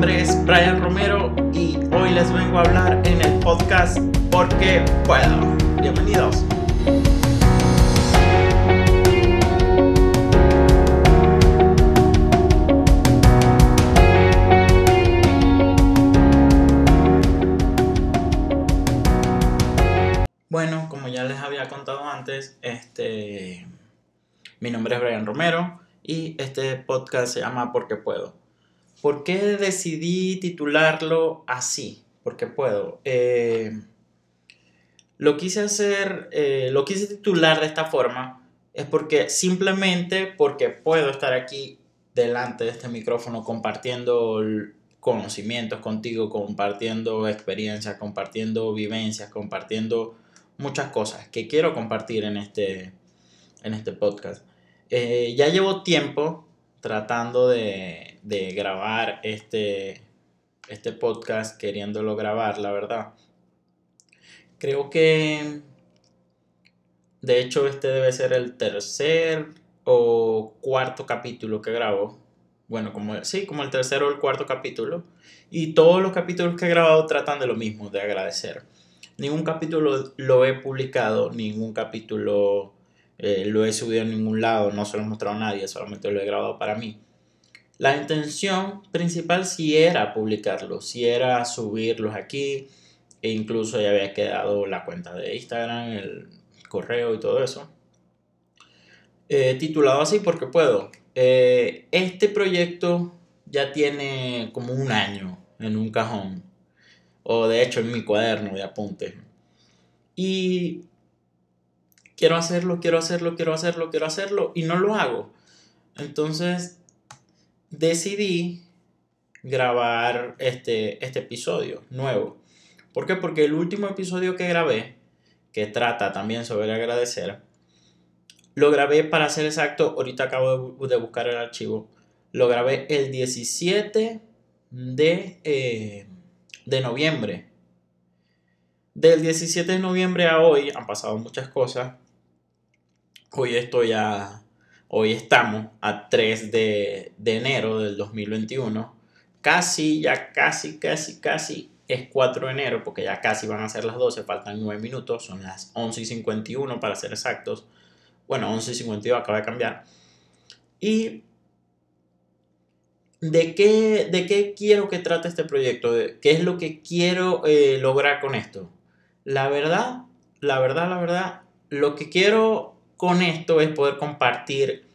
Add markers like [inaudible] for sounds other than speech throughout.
nombre es Brian Romero y hoy les vengo a hablar en el podcast Porque Puedo. Bienvenidos. Bueno, como ya les había contado antes, este, mi nombre es Brian Romero y este podcast se llama Porque Puedo. ¿Por qué decidí titularlo así? Porque puedo. Eh, lo quise hacer, eh, lo quise titular de esta forma, es porque simplemente porque puedo estar aquí delante de este micrófono compartiendo conocimientos contigo, compartiendo experiencias, compartiendo vivencias, compartiendo muchas cosas que quiero compartir en este, en este podcast. Eh, ya llevo tiempo tratando de, grabar este, este podcast, queriéndolo grabar, la verdad. Creo que, de hecho, este debe ser el tercer o cuarto capítulo que grabo. Bueno, como, sí, como el tercer o el cuarto capítulo. Y todos los capítulos que he grabado tratan de lo mismo, de agradecer. Ningún capítulo lo he publicado, ningún capítulo eh, lo he subido a ningún lado, no se lo he mostrado a nadie, solamente lo he grabado para mí. La intención principal sí era publicarlos, sí era subirlos aquí, e incluso ya había quedado la cuenta de Instagram, el correo y todo eso. Eh, titulado así porque puedo. Eh, este proyecto ya tiene como un año en un cajón, o de hecho en mi cuaderno de apuntes. Y quiero hacerlo, quiero hacerlo, quiero hacerlo, quiero hacerlo y no lo hago. Entonces decidí grabar este, este episodio nuevo. ¿Por qué? Porque el último episodio que grabé, que trata también sobre agradecer, lo grabé para ser exacto, ahorita acabo de, buscar el archivo, lo grabé el 17 de, eh, de noviembre. Del 17 de noviembre a hoy han pasado muchas cosas Hoy estoy a, hoy estamos a 3 de, enero del 2021. Casi, ya casi, casi, casi es 4 de enero, porque ya casi van a ser las 12, faltan 9 minutos, son las 11 y 51 para ser exactos. Bueno, 11 y 52 acaba de cambiar. Y ¿De qué, ¿De qué quiero que trate este proyecto? ¿Qué es lo que quiero eh, lograr con esto? La verdad, la verdad, la verdad, lo que quiero con esto es poder compartir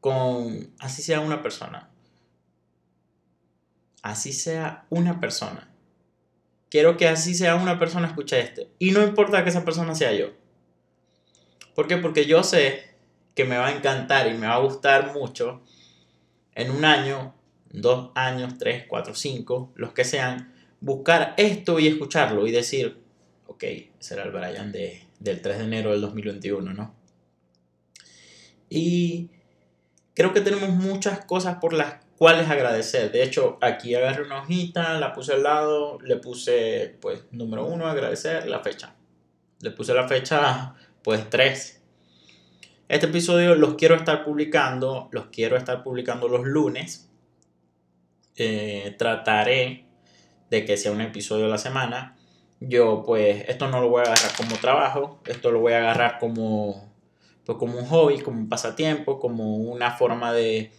con, así sea una persona. Así sea una persona. Quiero que así sea una persona escuche esto. Y no importa que esa persona sea yo. ¿Por qué? Porque yo sé que me va a encantar y me va a gustar mucho en un año, dos años, tres, cuatro, cinco, los que sean, buscar esto y escucharlo y decir, ok, será el Brian de, del 3 de enero del 2021, ¿no? Y creo que tenemos muchas cosas por las cuales agradecer. De hecho, aquí agarré una hojita, la puse al lado, le puse, pues, número uno, agradecer, la fecha. Le puse la fecha, pues, 3. Este episodio los quiero estar publicando, los quiero estar publicando los lunes. Eh, trataré de que sea un episodio a la semana. Yo, pues, esto no lo voy a agarrar como trabajo, esto lo voy a agarrar como pues como un hobby, como un pasatiempo, como una forma de,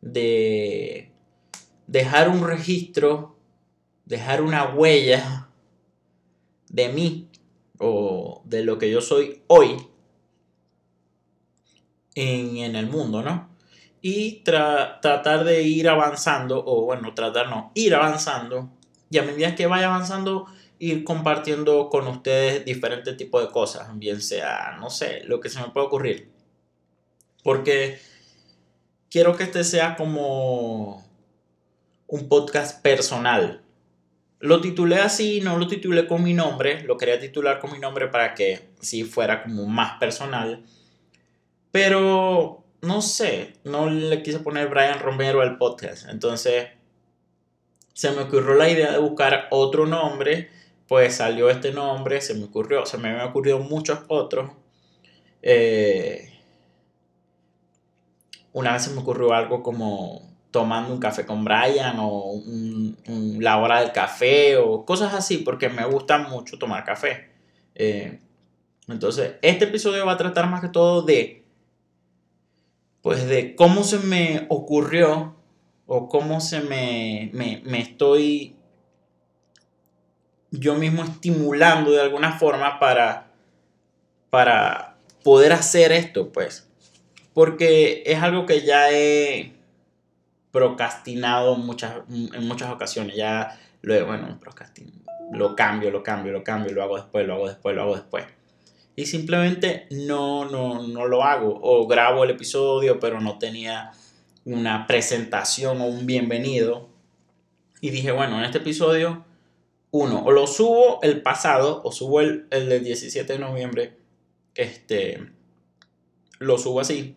de dejar un registro, dejar una huella de mí o de lo que yo soy hoy en, el mundo, ¿no? Y tratar de ir avanzando, o bueno, tratar no, ir avanzando, y a medida que vaya avanzando, ir compartiendo con ustedes diferentes tipos de cosas, bien sea, no sé, lo que se me puede ocurrir. Porque quiero que este sea como un podcast personal. Lo titulé así, no lo titulé con mi nombre, lo quería titular con mi nombre para que sí fuera como más personal. Pero no sé, no le quise poner Brian Romero al podcast. Entonces se me ocurrió la idea de buscar otro nombre pues salió este nombre, se me ocurrió, se me habían ocurrido muchos otros. Eh, una vez se me ocurrió algo como tomando un café con Brian o la hora del café o cosas así, porque me gusta mucho tomar café. Eh, entonces, este episodio va a tratar más que todo de, pues, de cómo se me ocurrió o cómo se me, me estoy yo mismo estimulando de alguna forma para, para poder hacer esto, pues. Porque es algo que ya he procrastinado muchas, en muchas ocasiones. Ya lo, bueno, lo cambio, lo cambio, lo cambio, lo hago después, lo hago después, lo hago después. Y simplemente no, no, no lo hago. O grabo el episodio, pero no tenía una presentación o un bienvenido. Y dije, bueno, en este episodio, uno, o lo subo el pasado, o subo el, el del 17 de noviembre, este, lo subo así.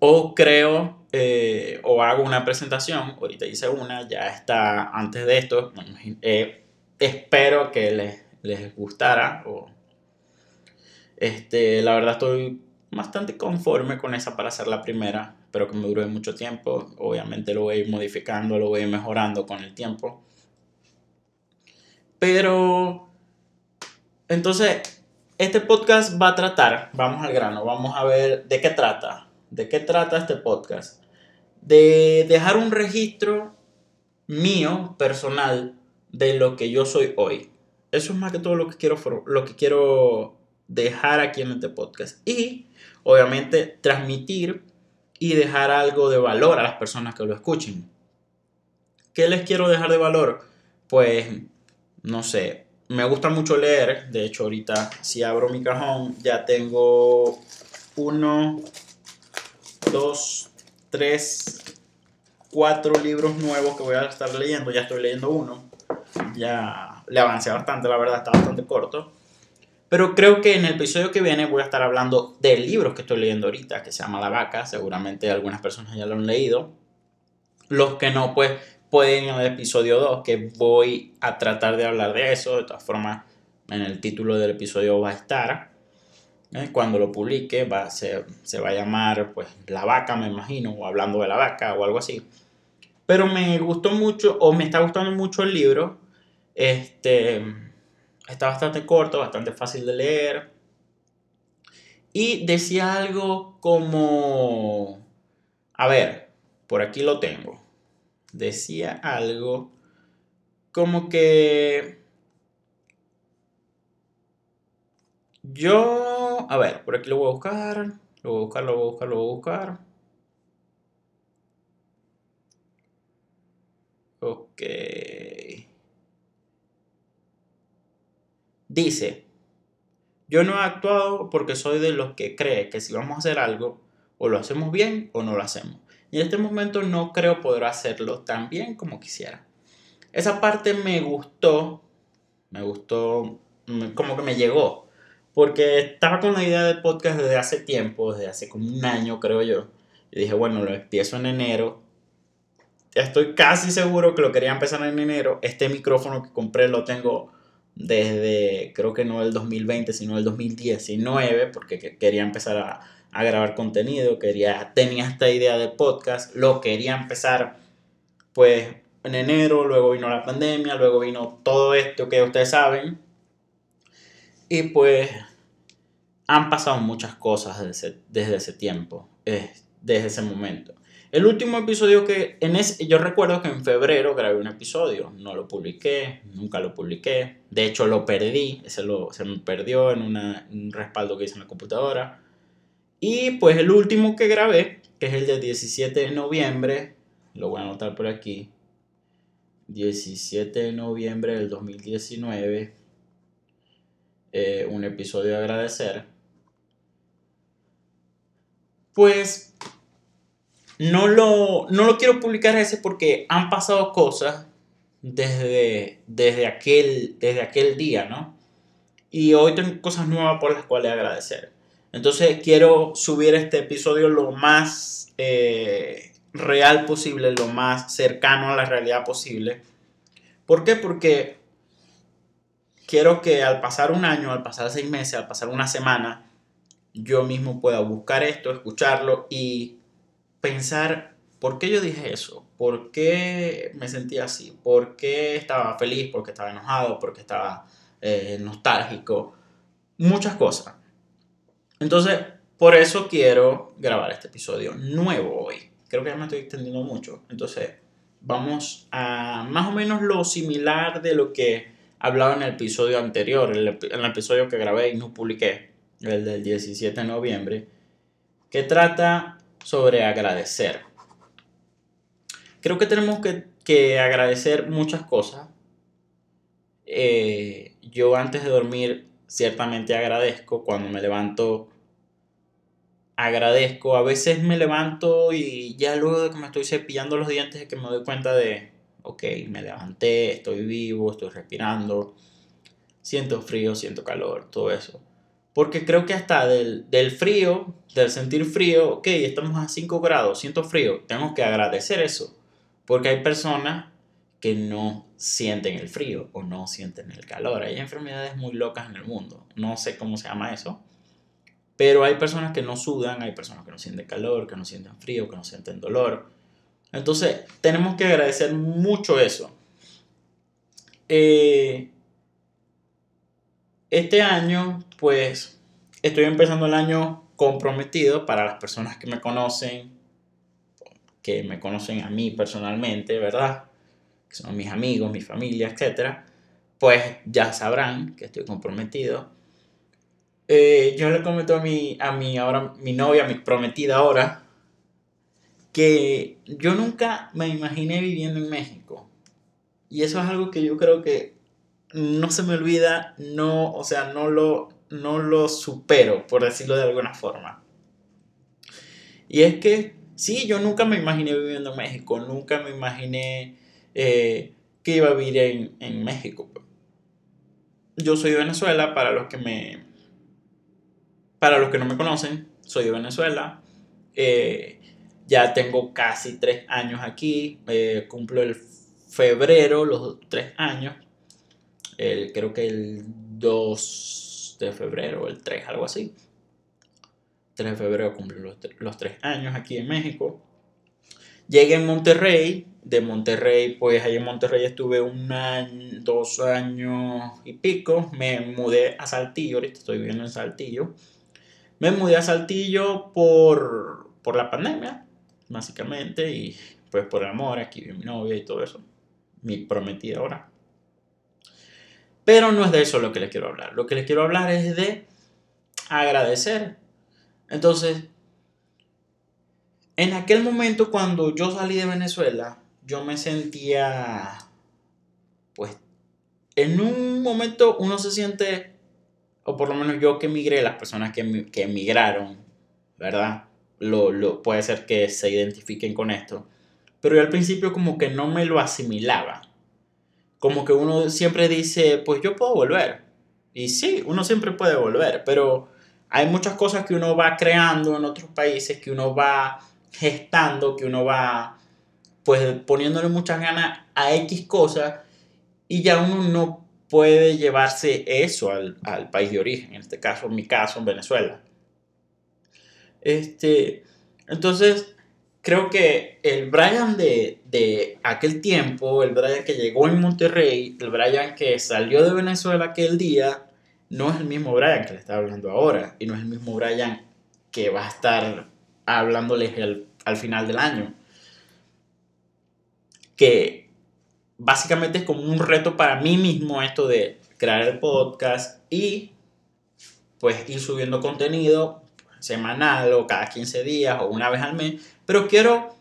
O creo eh, o hago una presentación, ahorita hice una, ya está antes de esto, eh, espero que les, les gustara. O, este, la verdad estoy bastante conforme con esa para hacer la primera, pero que me dure mucho tiempo. Obviamente lo voy a ir modificando, lo voy a ir mejorando con el tiempo. Pero, entonces, este podcast va a tratar, vamos al grano, vamos a ver de qué trata. ¿De qué trata este podcast? De dejar un registro mío, personal, de lo que yo soy hoy. Eso es más que todo lo que quiero, lo que quiero dejar aquí en este podcast. Y, obviamente, transmitir y dejar algo de valor a las personas que lo escuchen. ¿Qué les quiero dejar de valor? Pues, no sé, me gusta mucho leer. De hecho, ahorita si abro mi cajón ya tengo uno, dos, tres, cuatro libros nuevos que voy a estar leyendo. Ya estoy leyendo uno. Ya le avancé bastante, la verdad, está bastante corto. Pero creo que en el episodio que viene voy a estar hablando del libro que estoy leyendo ahorita, que se llama La Vaca. Seguramente algunas personas ya lo han leído. Los que no, pues pueden en el episodio 2, que voy a tratar de hablar de eso. De todas formas, en el título del episodio va a estar. ¿eh? Cuando lo publique, va, se, se, va a llamar pues La Vaca, me imagino, o hablando de la vaca o algo así. Pero me gustó mucho, o me está gustando mucho el libro. Este está bastante corto, bastante fácil de leer. Y decía algo como, a ver, por aquí lo tengo decía algo como que yo, a ver, por aquí lo voy a buscar, lo voy a buscar, lo voy a buscar, lo voy a buscar. Ok. Dice, yo no he actuado porque soy de los que cree que si vamos a hacer algo, o lo hacemos bien o no lo hacemos. Y en este momento no creo poder hacerlo tan bien como quisiera. Esa parte me gustó, me gustó, como que me llegó, porque estaba con la idea del podcast desde hace tiempo, desde hace como un año creo yo. Y dije, bueno, lo empiezo en enero. Estoy casi seguro que lo quería empezar en enero. Este micrófono que compré lo tengo desde, creo que no el 2020, sino el 2019, porque quería empezar a, a grabar contenido, quería, tenía esta idea de podcast, lo quería empezar pues en enero, luego vino la pandemia, luego vino todo esto que ustedes saben. Y pues han pasado muchas cosas desde, desde ese tiempo, desde ese momento. El último episodio que en ese, yo recuerdo que en febrero grabé un episodio, no lo publiqué, nunca lo publiqué, de hecho lo perdí, ese lo, se me perdió en un respaldo que hice en la computadora. Y pues el último que grabé, que es el del 17 de noviembre, lo voy a anotar por aquí, 17 de noviembre del 2019, eh, un episodio de agradecer. Pues no lo, no lo quiero publicar ese porque han pasado cosas desde, desde, aquel, desde aquel día, ¿no? Y hoy tengo cosas nuevas por las cuales agradecer. Entonces quiero subir este episodio lo más eh, real posible, lo más cercano a la realidad posible. ¿Por qué? Porque quiero que al pasar un año, al pasar seis meses, al pasar una semana, yo mismo pueda buscar esto, escucharlo y pensar ¿Por qué yo dije eso? ¿Por qué me sentía así? ¿Por qué estaba feliz? ¿Por qué estaba enojado? ¿Por qué estaba eh, nostálgico? Muchas cosas. Entonces, por eso quiero grabar este episodio nuevo hoy. Creo que ya me estoy extendiendo mucho. Entonces, vamos a más o menos lo similar de lo que hablaba en el episodio anterior, en el episodio que grabé y no publiqué, el del 17 de noviembre, que trata sobre agradecer. Creo que tenemos que, agradecer muchas cosas. Eh, yo antes de dormir ciertamente agradezco cuando me levanto agradezco. A veces me levanto y ya luego de que me estoy cepillando los dientes es que me doy cuenta de, ok, me levanté, estoy vivo, estoy respirando, siento frío, siento calor, todo eso. Porque creo que hasta del, del frío, del sentir frío, ok, estamos a 5 grados, siento frío, tengo que agradecer eso. Porque hay personas que no sienten el frío o no sienten el calor. Hay enfermedades muy locas en el mundo. No sé cómo se llama eso. Pero hay personas que no sudan, hay personas que no sienten calor, que no sienten frío, que no sienten dolor. Entonces, tenemos que agradecer mucho eso. Eh, este año, pues, estoy empezando el año comprometido para las personas que me conocen, que me conocen a mí personalmente, ¿verdad? Que son mis amigos, mi familia, etc. Pues ya sabrán que estoy comprometido. Eh, yo le comento a mi, a mi, ahora, mi novia, mi prometida ahora, que yo nunca me imaginé viviendo en México. Y eso es algo que yo creo que no se me olvida, no, o sea, no lo, no lo supero, por decirlo de alguna forma. Y es que, sí, yo nunca me imaginé viviendo en México, nunca me imaginé eh, que iba a vivir en, México. Yo soy de Venezuela, para los que me... Para los que no me conocen, soy de Venezuela. Eh, ya tengo casi tres años aquí. Eh, cumplo el febrero los tres años. El, creo que el 2 de febrero, el 3, algo así. 3 de febrero cumplo los, los tres años aquí en México. Llegué en Monterrey. De Monterrey, pues ahí en Monterrey estuve un año, dos años y pico. Me mudé a Saltillo, ahorita estoy viviendo en Saltillo. Me mudé a Saltillo por, por la pandemia básicamente, y pues por el amor, aquí vive mi novia y todo eso, mi prometida ahora. Pero no es de eso lo que les quiero hablar, lo que les quiero hablar es de agradecer. Entonces, en aquel momento cuando yo salí de Venezuela, yo me sentía, pues, en un momento uno se siente, o por lo menos yo que emigré, las personas que, que emigraron, ¿verdad? lo, puede ser que se identifiquen con esto. Pero yo al principio como que no me lo asimilaba. Como que uno siempre dice, pues yo puedo volver. Y sí, uno siempre puede volver, pero hay muchas cosas que uno va creando en otros países, que uno va gestando, que uno va pues poniéndole muchas ganas a X cosas y ya uno no puede llevarse eso al, al país de origen, en este caso, en mi caso, en Venezuela. Este, entonces, creo que el Brian de, aquel tiempo, el Brian que llegó en Monterrey, el Brian que salió de Venezuela aquel día, no es el mismo Brian que le está hablando ahora. Y no es el mismo Brian que va a estar hablándoles al final del año. Que básicamente es como un reto para mí mismo esto de crear el podcast y pues ir subiendo contenido semanal o cada 15 días o una vez al mes, pero quiero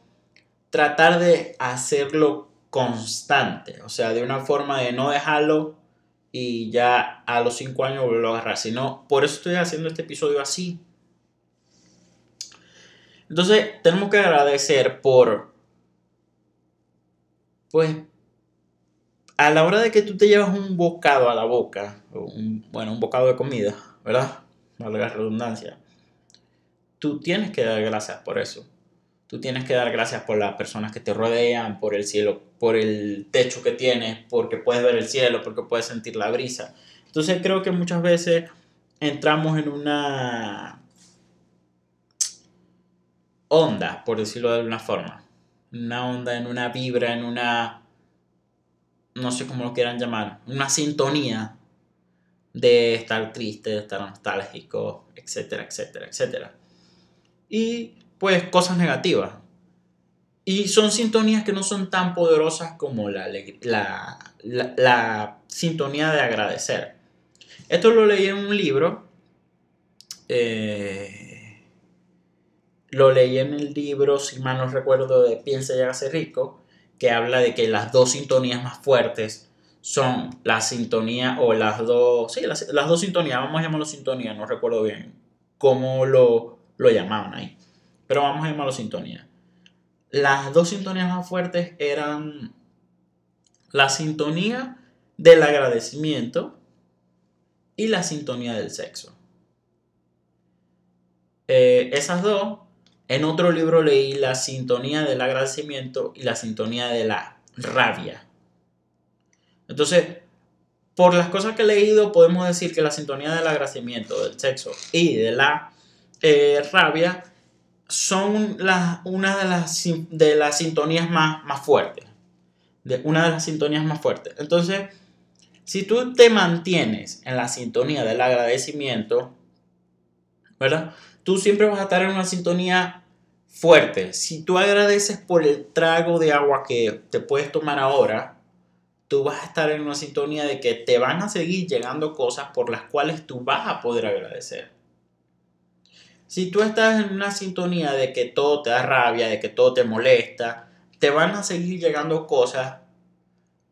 tratar de hacerlo constante, o sea, de una forma de no dejarlo y ya a los 5 años volverlo a agarrar, sino por eso estoy haciendo este episodio así. Entonces, tenemos que agradecer por, pues, a la hora de que tú te llevas un bocado a la boca, un, bueno, un bocado de comida, ¿verdad? Valga la redundancia tú tienes que dar gracias por eso. Tú tienes que dar gracias por las personas que te rodean, por el cielo, por el techo que tienes, porque puedes ver el cielo, porque puedes sentir la brisa. Entonces creo que muchas veces entramos en una onda, por decirlo de alguna forma, una onda, en una vibra, en una, no sé cómo lo quieran llamar, una sintonía de estar triste, de estar nostálgico, etcétera, etcétera, etcétera. Y pues cosas negativas. Y son sintonías que no son tan poderosas como la, la, la, sintonía de agradecer. Esto lo leí en un libro. Eh, lo leí en el libro, si mal no recuerdo, de Piensa y hágase rico, que habla de que las dos sintonías más fuertes son la sintonía o las dos, sí, las, dos sintonías, vamos a llamarlo sintonía, no recuerdo bien cómo lo, lo llamaban ahí, pero vamos a llamarlo sintonía. Las dos sintonías más fuertes eran la sintonía del agradecimiento y la sintonía del sexo. Eh, esas dos, en otro libro leí la sintonía del agradecimiento y la sintonía de la rabia. Entonces, por las cosas que he leído, podemos decir que la sintonía del agradecimiento, del sexo y de la eh, rabia son una de las, de las sintonías más, más fuertes. De una de las sintonías más fuertes. Entonces, si tú te mantienes en la sintonía del agradecimiento, ¿verdad? Tú siempre vas a estar en una sintonía fuerte. Si tú agradeces por el trago de agua que te puedes tomar ahora, tú vas a estar en una sintonía de que te van a seguir llegando cosas por las cuales tú vas a poder agradecer. Si tú estás en una sintonía de que todo te da rabia, de que todo te molesta, te van a seguir llegando cosas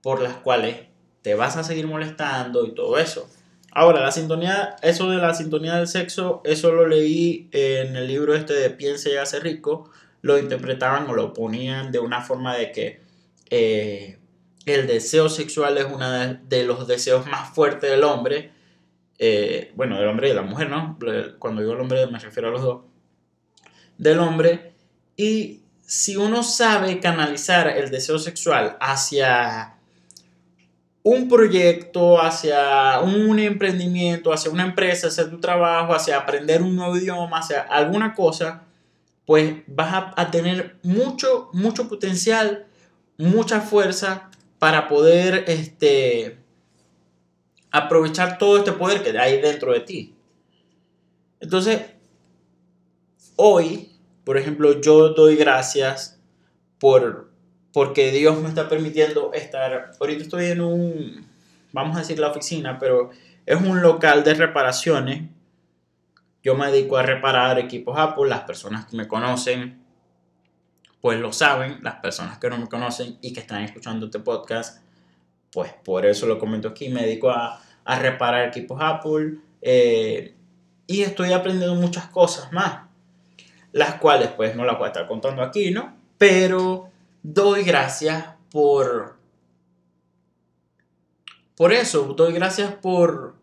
por las cuales te vas a seguir molestando y todo eso. Ahora, la sintonía, eso de la sintonía del sexo, eso lo leí en el libro este de Piense y hace rico, lo interpretaban o lo ponían de una forma de que eh, el deseo sexual es uno de, los deseos más fuertes del hombre, eh, bueno, del hombre y de la mujer, ¿no? Cuando digo el hombre me refiero a los dos, del hombre, y si uno sabe canalizar el deseo sexual hacia un proyecto, hacia un emprendimiento, hacia una empresa, hacia tu trabajo, hacia aprender un nuevo idioma, hacia alguna cosa, pues vas a, tener mucho, mucho potencial, mucha fuerza para poder este, aprovechar todo este poder que hay dentro de ti. Entonces, hoy, por ejemplo, yo doy gracias por porque Dios me está permitiendo estar, ahorita estoy en un, vamos a decir la oficina, pero es un local de reparaciones. Yo me dedico a reparar equipos Apple, las personas que me conocen, pues lo saben, las personas que no me conocen y que están escuchando este podcast, pues por eso lo comento aquí, me dedico a, a reparar equipos Apple eh, y estoy aprendiendo muchas cosas más, las cuales pues no las voy a estar contando aquí, ¿no? Pero doy gracias por... Por eso, doy gracias por...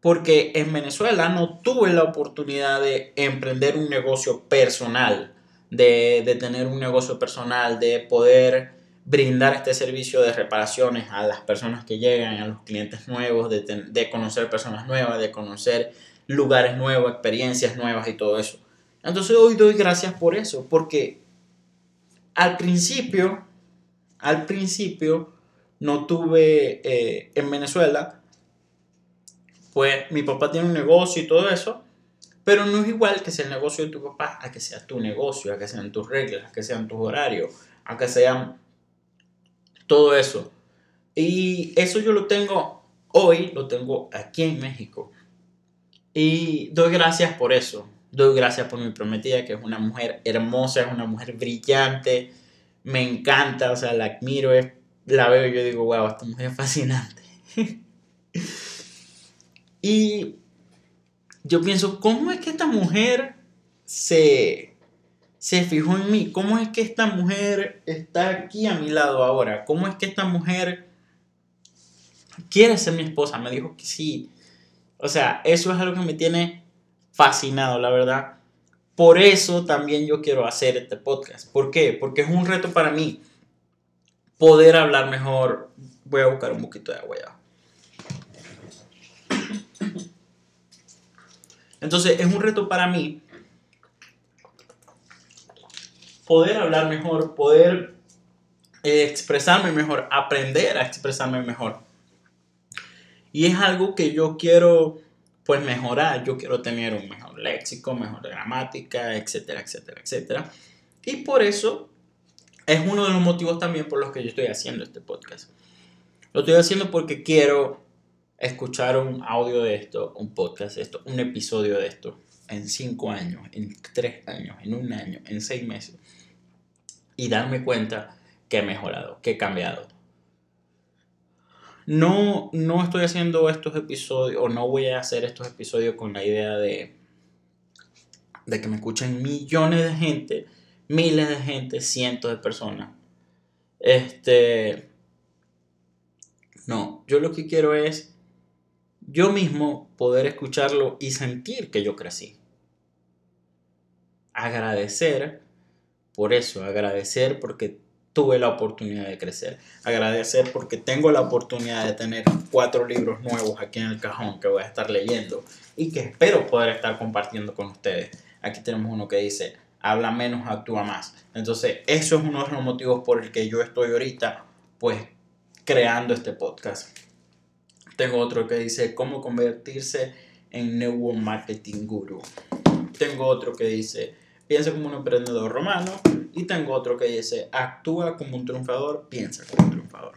Porque en Venezuela no tuve la oportunidad de emprender un negocio personal, de, tener un negocio personal, de poder brindar este servicio de reparaciones a las personas que llegan, a los clientes nuevos, de, de, conocer personas nuevas, de conocer lugares nuevos, experiencias nuevas y todo eso. Entonces hoy doy gracias por eso, porque al principio, al principio, no tuve eh, en Venezuela, pues mi papá tiene un negocio y todo eso, pero no es igual que sea el negocio de tu papá a que sea tu negocio, a que sean tus reglas, a que sean tus horarios, a que sean todo eso. Y eso yo lo tengo hoy, lo tengo aquí en México. Y doy gracias por eso. Doy gracias por mi prometida, que es una mujer hermosa, es una mujer brillante. Me encanta, o sea, la admiro, la veo y yo digo, wow, esta mujer es fascinante. [laughs] y yo pienso, ¿cómo es que esta mujer se, se fijó en mí? ¿Cómo es que esta mujer está aquí a mi lado ahora? ¿Cómo es que esta mujer quiere ser mi esposa? Me dijo que sí. O sea, eso es algo que me tiene fascinado, la verdad. Por eso también yo quiero hacer este podcast. ¿Por qué? Porque es un reto para mí poder hablar mejor. Voy a buscar un poquito de agua. Entonces es un reto para mí poder hablar mejor, poder eh, expresarme mejor, aprender a expresarme mejor. Y es algo que yo quiero pues mejorar, yo quiero tener un mejor léxico, mejor gramática, etcétera, etcétera, etcétera. Y por eso es uno de los motivos también por los que yo estoy haciendo este podcast. Lo estoy haciendo porque quiero escuchar un audio de esto, un podcast de esto, un episodio de esto en cinco años, en tres años, en un año, en seis meses y darme cuenta que he mejorado, que he cambiado. No, no estoy haciendo estos episodios o no voy a hacer estos episodios con la idea de, de que me escuchen millones de gente miles de gente, cientos de personas. Este, no, yo lo que quiero es yo mismo poder escucharlo y sentir que yo crecí. Agradecer por eso, agradecer porque tuve la oportunidad de crecer. Agradecer porque tengo la oportunidad de tener cuatro libros nuevos aquí en el cajón que voy a estar leyendo y que espero poder estar compartiendo con ustedes. Aquí tenemos uno que dice habla menos, actúa más. Entonces, eso es uno de los motivos por el que yo estoy ahorita, pues, creando este podcast. Tengo otro que dice cómo convertirse en Network Marketing Guru. Tengo otro que dice piensa como un emprendedor romano. Y tengo otro que dice actúa como un triunfador, piensa como un triunfador.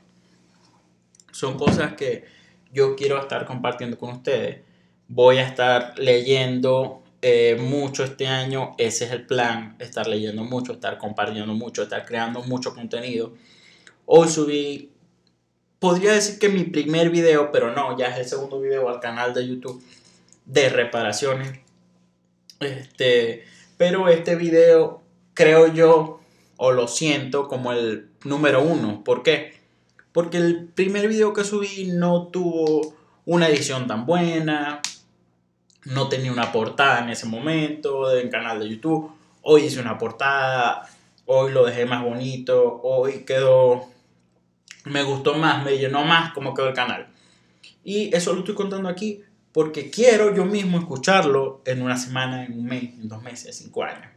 Son cosas que yo quiero estar compartiendo con ustedes. Voy a estar leyendo eh, mucho este año, ese es el plan, estar leyendo mucho, estar compartiendo mucho, estar creando mucho contenido. Hoy subí, podría decir que mi primer video, pero no, ya es el segundo video al canal de YouTube de reparaciones. Este, pero este video creo yo, o lo siento, como el número uno. ¿Por qué? Porque el primer video que subí no tuvo una edición tan buena, no tenía una portada en ese momento en canal de YouTube. Hoy hice una portada, hoy lo dejé más bonito, hoy quedó, me gustó más, me llenó más como quedó el canal. Y eso lo estoy contando aquí porque quiero yo mismo escucharlo en una semana, en un mes, en dos meses, cinco años,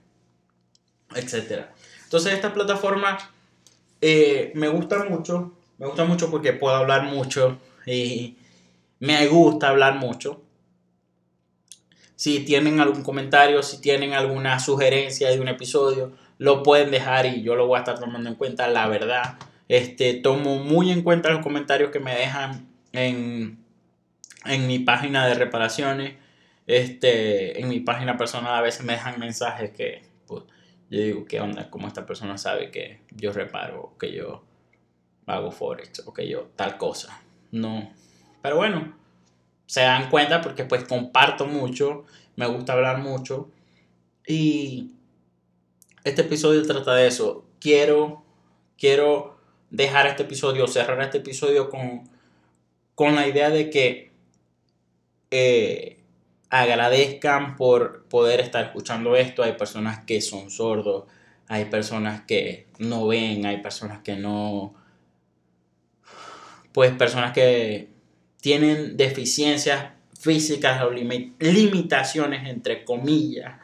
etc. Entonces esta plataforma eh, me gusta mucho, me gusta mucho porque puedo hablar mucho y me gusta hablar mucho. Si tienen algún comentario, si tienen alguna sugerencia de un episodio, lo pueden dejar y yo lo voy a estar tomando en cuenta. La verdad, este, tomo muy en cuenta los comentarios que me dejan en, en mi página de reparaciones. Este, en mi página personal a veces me dejan mensajes que yo digo, ¿qué onda? ¿Cómo esta persona sabe que yo reparo, que yo hago forex o que yo tal cosa? No. Pero bueno, se dan cuenta porque pues comparto mucho, me gusta hablar mucho y este episodio trata de eso. Quiero, quiero dejar este episodio, cerrar este episodio con, con la idea de que eh, agradezcan por poder estar escuchando esto. Hay personas que son sordos, hay personas que no ven, hay personas que no, pues personas que tienen deficiencias físicas o limitaciones, entre comillas,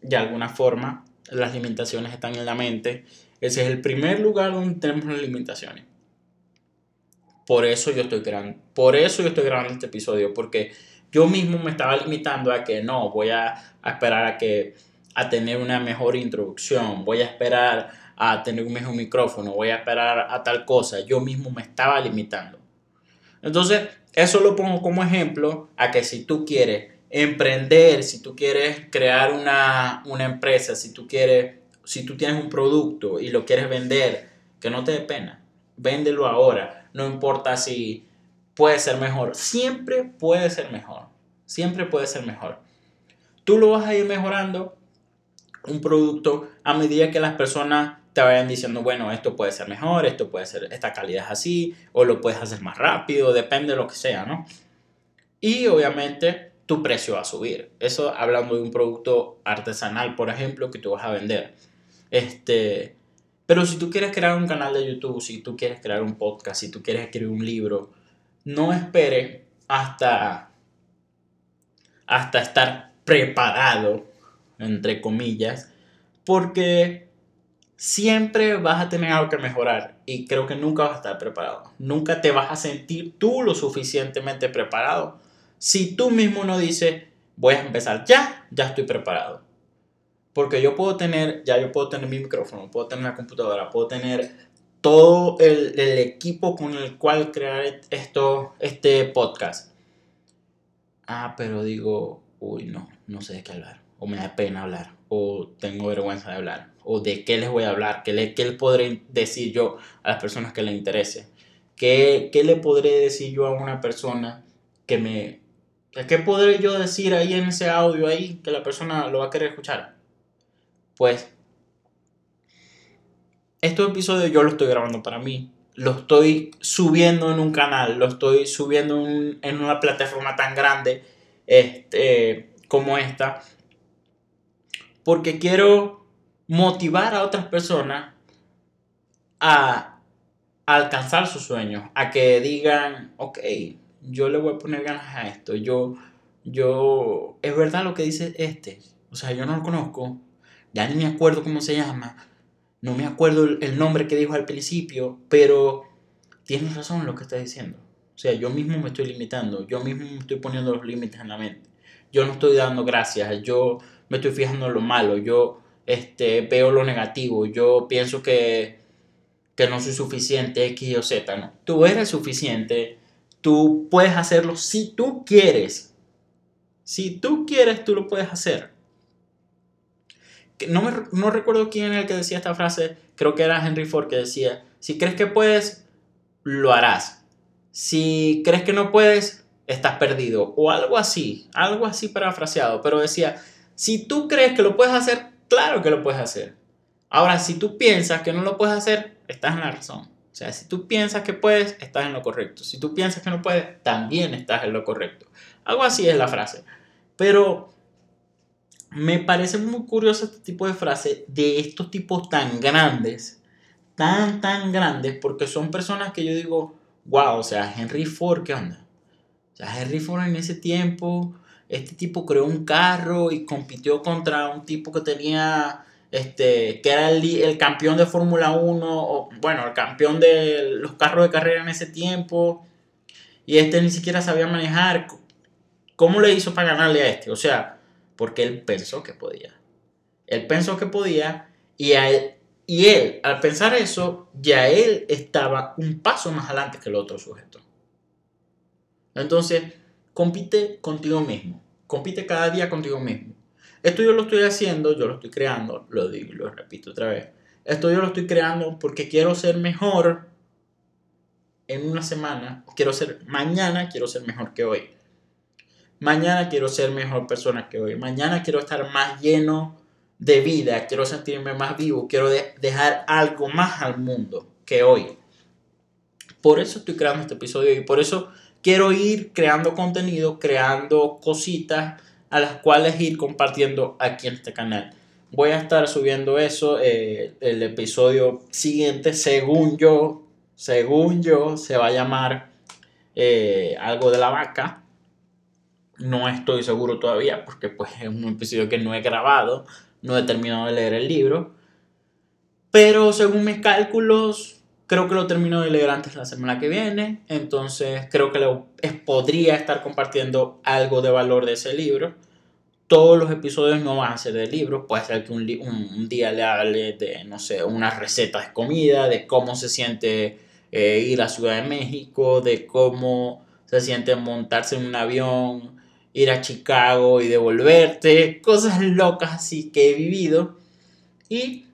de alguna forma. Las limitaciones están en la mente. Ese es el primer lugar donde tenemos las limitaciones. Por eso yo estoy grabando, por eso yo estoy grabando este episodio, porque yo mismo me estaba limitando a que no, voy a, esperar a que a tener una mejor introducción, voy a esperar a tener un mejor micrófono, voy a esperar a tal cosa. Yo mismo me estaba limitando. Entonces, eso lo pongo como ejemplo a que si tú quieres emprender, si tú quieres crear una, empresa, si tú quieres, si tú tienes un producto y lo quieres vender, que no te dé pena, véndelo ahora, no importa si puede ser mejor, siempre puede ser mejor, siempre puede ser mejor. Tú lo vas a ir mejorando un producto a medida que las personas te vayan diciendo, bueno, esto puede ser mejor, esto puede ser, esta calidad es así, o lo puedes hacer más rápido, depende de lo que sea, ¿no? Y obviamente tu precio va a subir. Eso hablando de un producto artesanal, por ejemplo, que tú vas a vender. Este, pero si tú quieres crear un canal de YouTube, si tú quieres crear un podcast, si tú quieres escribir un libro, no esperes hasta, hasta estar preparado, entre comillas, porque siempre vas a tener algo que mejorar y creo que nunca vas a estar preparado. Nunca te vas a sentir tú lo suficientemente preparado. Si tú mismo no dices, voy a empezar ya, ya estoy preparado. Porque yo puedo tener, ya yo puedo tener mi micrófono, puedo tener la computadora, puedo tener todo el, el equipo con el cual crear esto, este podcast. Ah, pero digo, uy, no, no sé de qué hablar. O me da pena hablar. O tengo vergüenza de hablar o de qué les voy a hablar, qué le, qué le podré decir yo a las personas que le interese, qué, qué le podré decir yo a una persona que me... ¿Qué podré yo decir ahí en ese audio ahí que la persona lo va a querer escuchar? Pues este episodio yo lo estoy grabando para mí. Lo estoy subiendo en un canal, lo estoy subiendo en una plataforma tan grande este, como esta. Porque quiero motivar a otras personas a, alcanzar sus sueños, a que digan, ok, yo le voy a poner ganas a esto, yo, yo, es verdad lo que dice este, o sea, yo no lo conozco, ya ni me acuerdo cómo se llama, no me acuerdo el nombre que dijo al principio, pero tienes razón lo que está diciendo. O sea, yo mismo me estoy limitando, yo mismo me estoy poniendo los límites en la mente. Yo no estoy dando gracias, yo me estoy fijando en lo malo, yo este, veo lo negativo, yo pienso que, que no soy suficiente, X o Z, no. Tú eres suficiente, tú puedes hacerlo si tú quieres. Si tú quieres, tú lo puedes hacer. No, me, no recuerdo quién era el que decía esta frase, creo que era Henry Ford que decía, si crees que puedes, lo harás. Si crees que no puedes, estás perdido. O algo así, algo así parafraseado, pero decía, si tú crees que lo puedes hacer, Claro que lo puedes hacer. Ahora, si tú piensas que no lo puedes hacer, estás en la razón. O sea, si tú piensas que puedes, estás en lo correcto. Si tú piensas que no puedes, también estás en lo correcto. Algo así es la frase. Pero me parece muy curioso este tipo de frase de estos tipos tan grandes, tan, tan grandes, porque son personas que yo digo, wow, o sea, Henry Ford, ¿qué onda? O sea, Henry Ford en ese tiempo este tipo creó un carro y compitió contra un tipo que tenía, este, que era el, campeón de Fórmula 1, o, bueno, el campeón de los carros de carrera en ese tiempo, y este ni siquiera sabía manejar. ¿Cómo le hizo para ganarle a este? O sea, porque él pensó que podía. Él pensó que podía y, y él, al pensar eso, ya él estaba un paso más adelante que el otro sujeto. Entonces, compite contigo mismo. Compite cada día contigo mismo. Esto yo lo estoy haciendo, yo lo estoy creando, lo digo lo repito otra vez. Esto yo lo estoy creando porque quiero ser mejor en una semana. Quiero ser mañana, quiero ser mejor que hoy. Mañana quiero ser mejor persona que hoy. Mañana quiero estar más lleno de vida. Quiero sentirme más vivo. Quiero dejar algo más al mundo que hoy. Por eso estoy creando este episodio y por eso quiero ir creando contenido, creando cositas a las cuales ir compartiendo aquí en este canal. Voy a estar subiendo eso, eh, el episodio siguiente, según yo, según yo, se va a llamar eh, algo de la vaca. No estoy seguro todavía porque pues es un episodio que no he grabado, no he terminado de leer el libro. Pero según mis cálculos, Creo que lo termino de leer antes la semana que viene, entonces creo que lo, podría estar compartiendo algo de valor de ese libro. Todos los episodios no van a ser de libro, puede ser que un, un, día le hable de, no sé, unas recetas de comida, de cómo se siente eh, ir a Ciudad de México, de cómo se siente montarse en un avión, ir a Chicago y devolverte, cosas locas así que he vivido. Y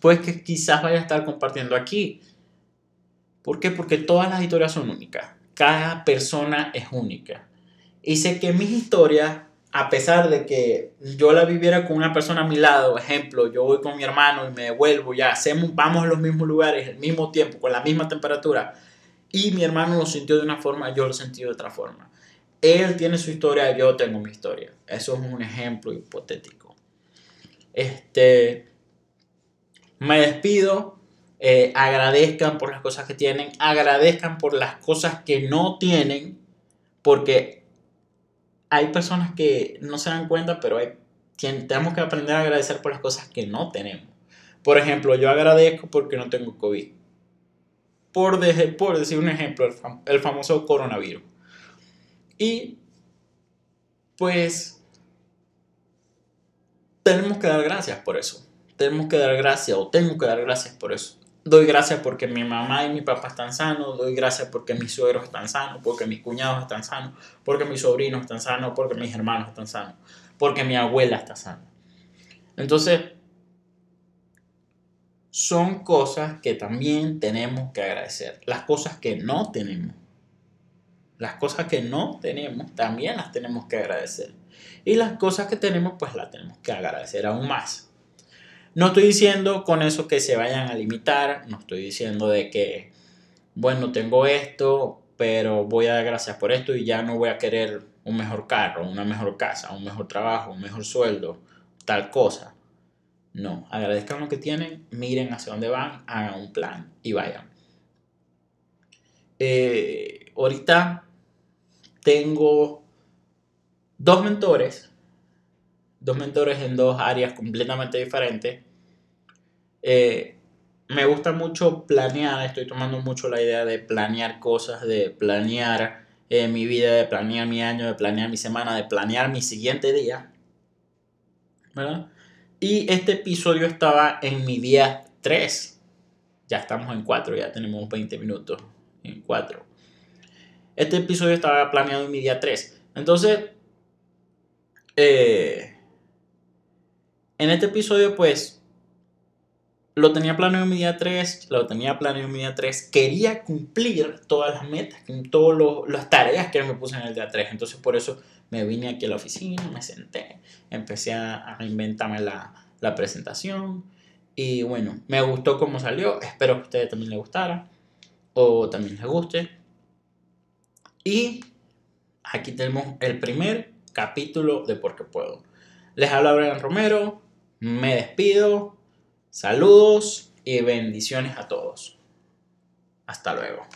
pues que quizás vaya a estar compartiendo aquí. ¿Por qué? Porque todas las historias son únicas. Cada persona es única. Y sé que mis historias, a pesar de que yo la viviera con una persona a mi lado, ejemplo, yo voy con mi hermano y me devuelvo, ya hacemos, vamos a los mismos lugares, al mismo tiempo, con la misma temperatura, y mi hermano lo sintió de una forma, yo lo sentí de otra forma. Él tiene su historia, yo tengo mi historia. Eso es un ejemplo hipotético. Este, me despido. Eh, agradezcan por las cosas que tienen. Agradezcan por las cosas que no tienen. Porque hay personas que no se dan cuenta, pero hay, tenemos que aprender a agradecer por las cosas que no tenemos. Por ejemplo, yo agradezco porque no tengo COVID. Por, decir un ejemplo, el famoso coronavirus. Y pues tenemos que dar gracias por eso. Tenemos que dar gracias o tengo que dar gracias por eso. Doy gracias porque mi mamá y mi papá están sanos, doy gracias porque mis suegros están sanos, porque mis cuñados están sanos, porque mis sobrinos están sanos, porque mis hermanos están sanos, porque mi abuela está sana. Entonces, son cosas que también tenemos que agradecer. Las cosas que no tenemos. Las cosas que no tenemos también las tenemos que agradecer. Y las cosas que tenemos pues las tenemos que agradecer aún más. No estoy diciendo con eso que se vayan a limitar, no estoy diciendo de que, bueno, tengo esto, pero voy a dar gracias por esto y ya no voy a querer un mejor carro, una mejor casa, un mejor trabajo, un mejor sueldo, tal cosa. No, agradezcan lo que tienen, miren hacia dónde van, hagan un plan y vayan. Eh, ahorita tengo dos mentores dos mentores en dos áreas completamente diferentes. Eh, me gusta mucho planear, estoy tomando mucho la idea de planear cosas, de planear eh, mi vida, de planear mi año, de planear mi semana, de planear mi siguiente día. ¿Verdad? Y este episodio estaba en mi día 3. Ya estamos en 4, ya tenemos 20 minutos en 4. Este episodio estaba planeado en mi día 3. Entonces, eh, en este episodio, pues, lo tenía planeado en mi día 3, lo tenía planeado en mi día 3, quería cumplir todas las metas, todas las tareas que me puse en el día 3, entonces por eso me vine aquí a la oficina, me senté, empecé a, inventarme la, la presentación y bueno, me gustó cómo salió, espero que a ustedes también les gustara o también les guste. Y aquí tenemos el primer capítulo de Porque Puedo. Les habla Brian Romero, me despido. Saludos y bendiciones a todos. Hasta luego.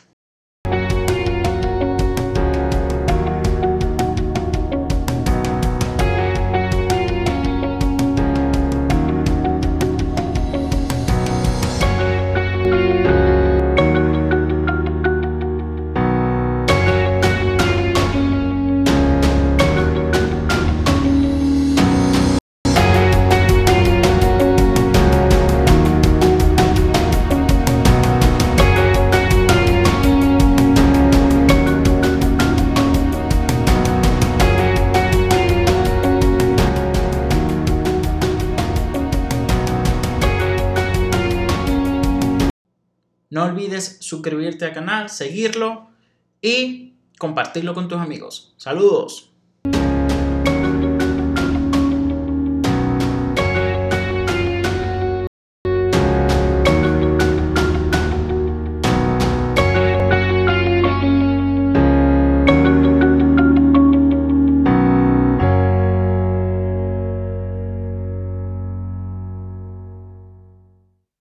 Al canal, seguirlo y compartirlo con tus amigos. Saludos.